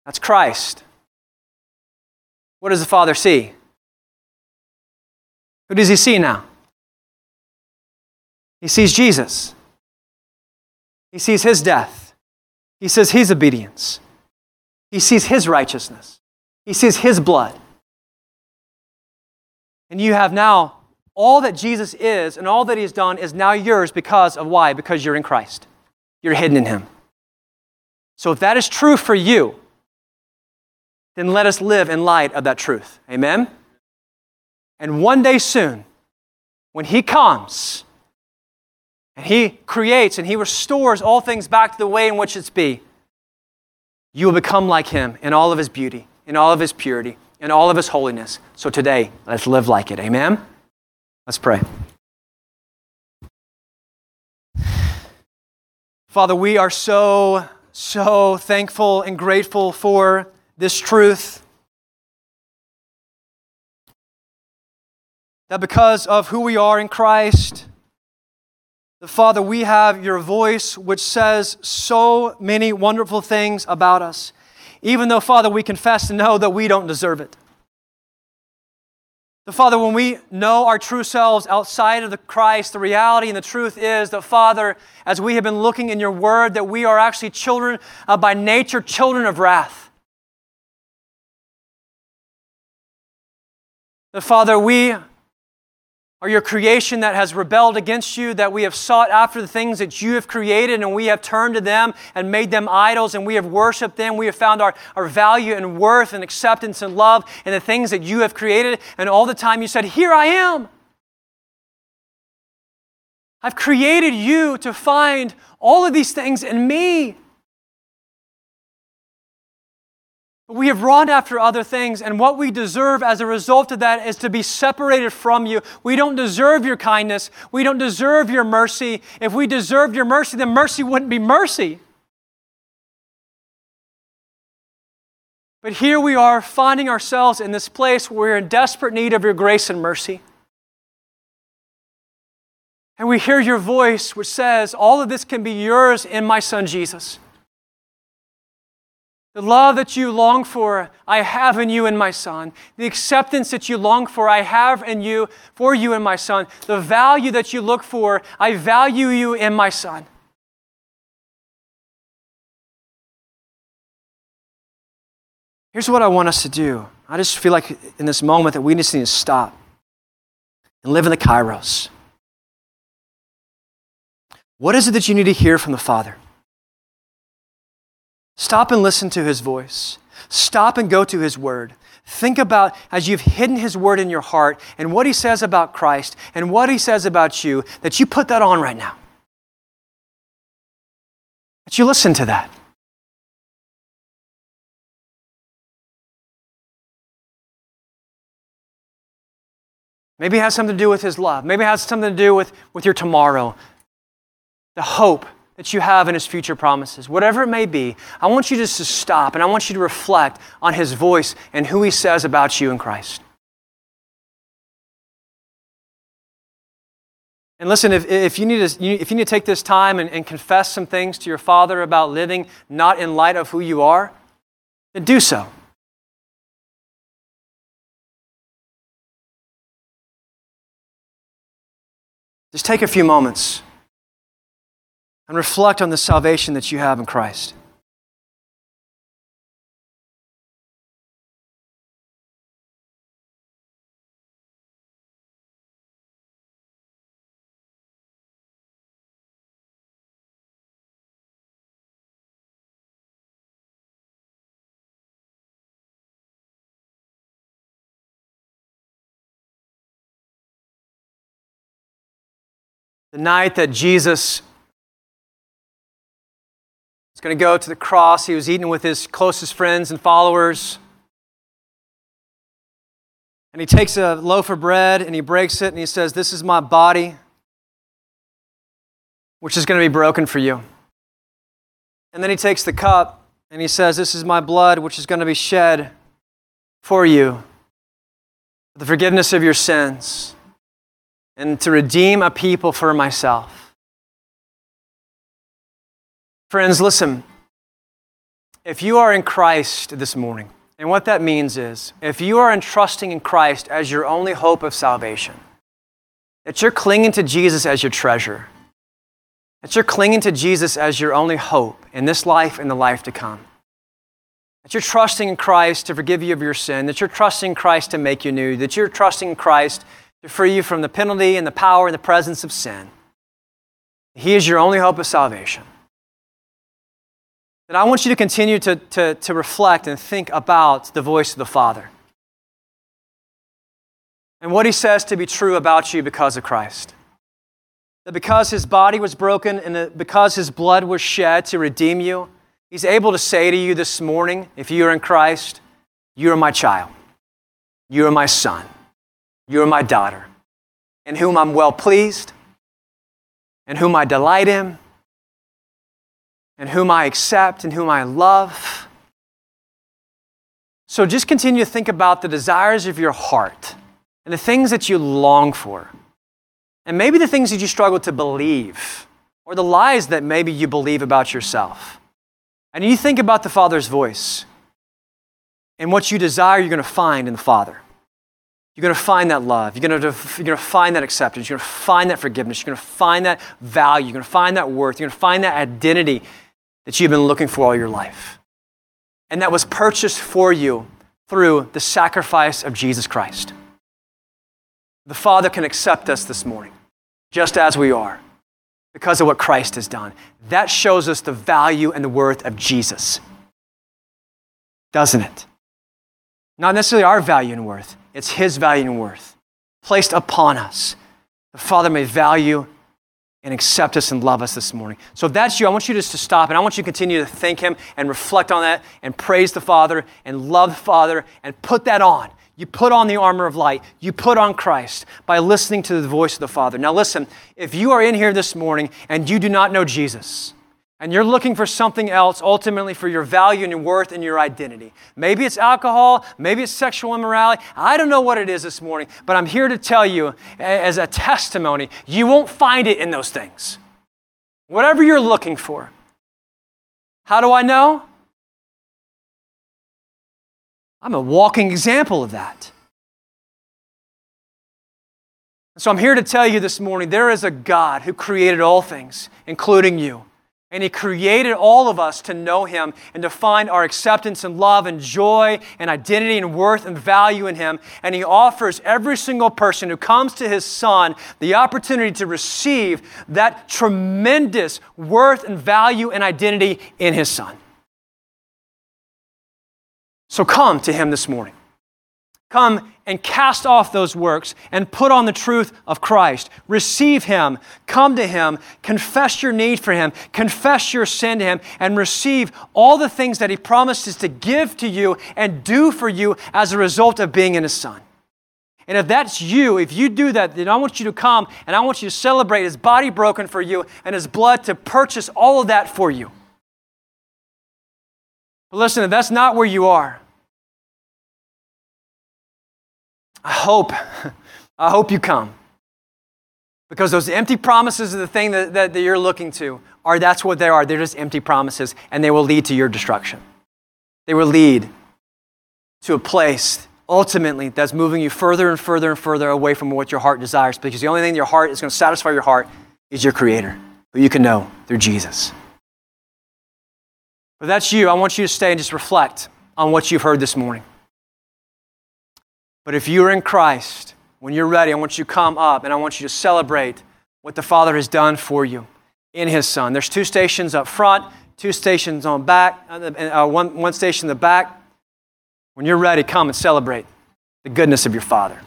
That's Christ. What does the Father see? Who does he see now? He sees Jesus. He sees his death. He sees his obedience. He sees his righteousness. He sees his blood. And you have now all that Jesus is and all that he's done is now yours because of why? Because you're in Christ. You're hidden in him. So if that is true for you, then let us live in light of that truth. Amen? And one day soon, when he comes, and he creates and he restores all things back to the way in which it's be, you will become like him in all of his beauty, in all of his purity, in all of his holiness. So today, let's live like it. Amen? Let's pray. Father, we are so, so thankful and grateful for this truth. That because of who we are in Christ, the Father, we have your voice which says so many wonderful things about us, even though, Father, we confess and know that we don't deserve it. The Father, when we know our true selves outside of the Christ, the reality and the truth is that, Father, as we have been looking in your word, that we are actually children uh, by nature, children of wrath. The Father, we are your creation that has rebelled against you, that we have sought after the things that you have created and we have turned to them and made them idols and we have worshiped them. We have found our, our value and worth and acceptance and love in the things that you have created. And all the time you said, Here I am. I've created you to find all of these things in me. We have run after other things, and what we deserve as a result of that is to be separated from you. We don't deserve your kindness. We don't deserve your mercy. If we deserved your mercy, then mercy wouldn't be mercy. But here we are finding ourselves in this place where we're in desperate need of your grace and mercy. And we hear your voice, which says, All of this can be yours in my son Jesus. The love that you long for, I have in you and my son. The acceptance that you long for, I have in you, for you and my son. The value that you look for, I value you in my son. Here's what I want us to do. I just feel like in this moment that we just need to stop and live in the kairos. What is it that you need to hear from the Father? Stop and listen to his voice. Stop and go to his word. Think about as you've hidden his word in your heart and what he says about Christ and what he says about you, that you put that on right now. That you listen to that. Maybe it has something to do with his love. Maybe it has something to do with, with your tomorrow, the hope that you have in His future promises, whatever it may be, I want you just to stop and I want you to reflect on His voice and who He says about you in Christ. And listen, if, if, you, need to, if you need to take this time and, and confess some things to your Father about living not in light of who you are, then do so. Just take a few moments and reflect on the salvation that you have in Christ. The night that Jesus He's going to go to the cross. He was eating with his closest friends and followers. And he takes a loaf of bread and he breaks it and he says, This is my body, which is going to be broken for you. And then he takes the cup and he says, This is my blood, which is going to be shed for you, for the forgiveness of your sins, and to redeem a people for myself. Friends, listen. if you are in Christ this morning, and what that means is if you are entrusting in Christ as your only hope of salvation, that you're clinging to Jesus as your treasure, that you're clinging to Jesus as your only hope in this life and the life to come, that you're trusting in Christ to forgive you of your sin, that you're trusting Christ to make you new, that you're trusting Christ to free you from the penalty and the power and the presence of sin. He is your only hope of salvation then I want you to continue to, to, to reflect and think about the voice of the Father. And what he says to be true about you because of Christ. That because his body was broken and because his blood was shed to redeem you, he's able to say to you this morning, if you are in Christ, you are my child, you are my son, you are my daughter, in whom I'm well pleased, in whom I delight in and whom I accept and whom I love. So just continue to think about the desires of your heart and the things that you long for. And maybe the things that you struggle to believe or the lies that maybe you believe about yourself. And you think about the Father's voice and what you desire, you're going to find in the Father. You're going to find that love. You're going to, you're going to find that acceptance. You're going to find that forgiveness. You're going to find that value. You're going to find that worth. You're going to find that identity that you've been looking for all your life. And that was purchased for you through the sacrifice of Jesus Christ. The Father can accept us this morning, just as we are, because of what Christ has done. That shows us the value and the worth of Jesus, doesn't it? Not necessarily our value and worth, it's His value and worth placed upon us. The Father may value and accept us and love us this morning. So if that's you, I want you just to stop and I want you to continue to thank Him and reflect on that and praise the Father and love the Father and put that on. You put on the armor of light. You put on Christ by listening to the voice of the Father. Now, listen, if you are in here this morning and you do not know Jesus, and you're looking for something else ultimately for your value and your worth and your identity. Maybe it's alcohol, maybe it's sexual immorality. I don't know what it is this morning, but I'm here to tell you as a testimony, you won't find it in those things. Whatever you're looking for. How do I know? I'm a walking example of that. So I'm here to tell you this morning there is a God who created all things, including you. And He created all of us to know Him and to find our acceptance and love and joy and identity and worth and value in Him. And He offers every single person who comes to His Son the opportunity to receive that tremendous worth and value and identity in His Son. So come to Him this morning. Come and cast off those works and put on the truth of Christ. Receive Him, come to Him, confess your need for Him, confess your sin to Him, and receive all the things that He promises to give to you and do for you as a result of being in His Son. And if that's you, if you do that, then I want you to come and I want you to celebrate His body broken for you and His blood to purchase all of that for you. But listen, if that's not where you are, I hope, <laughs> I hope you come. Because those empty promises are the thing that, that, that, you're looking to, are that's what they are. They're just empty promises, and they will lead to your destruction. They will lead to a place ultimately that's moving you further and further and further away from what your heart desires, because the only thing your heart is going to satisfy your heart is your Creator, who you can know through Jesus. But that's you. I want you to stay and just reflect on what you've heard this morning. But if you're in Christ, when you're ready, I want you to come up and I want you to celebrate what the Father has done for you in His Son. There's two stations up front, two stations on back, uh, one, one station in the back. When you're ready, come and celebrate the goodness of your Father.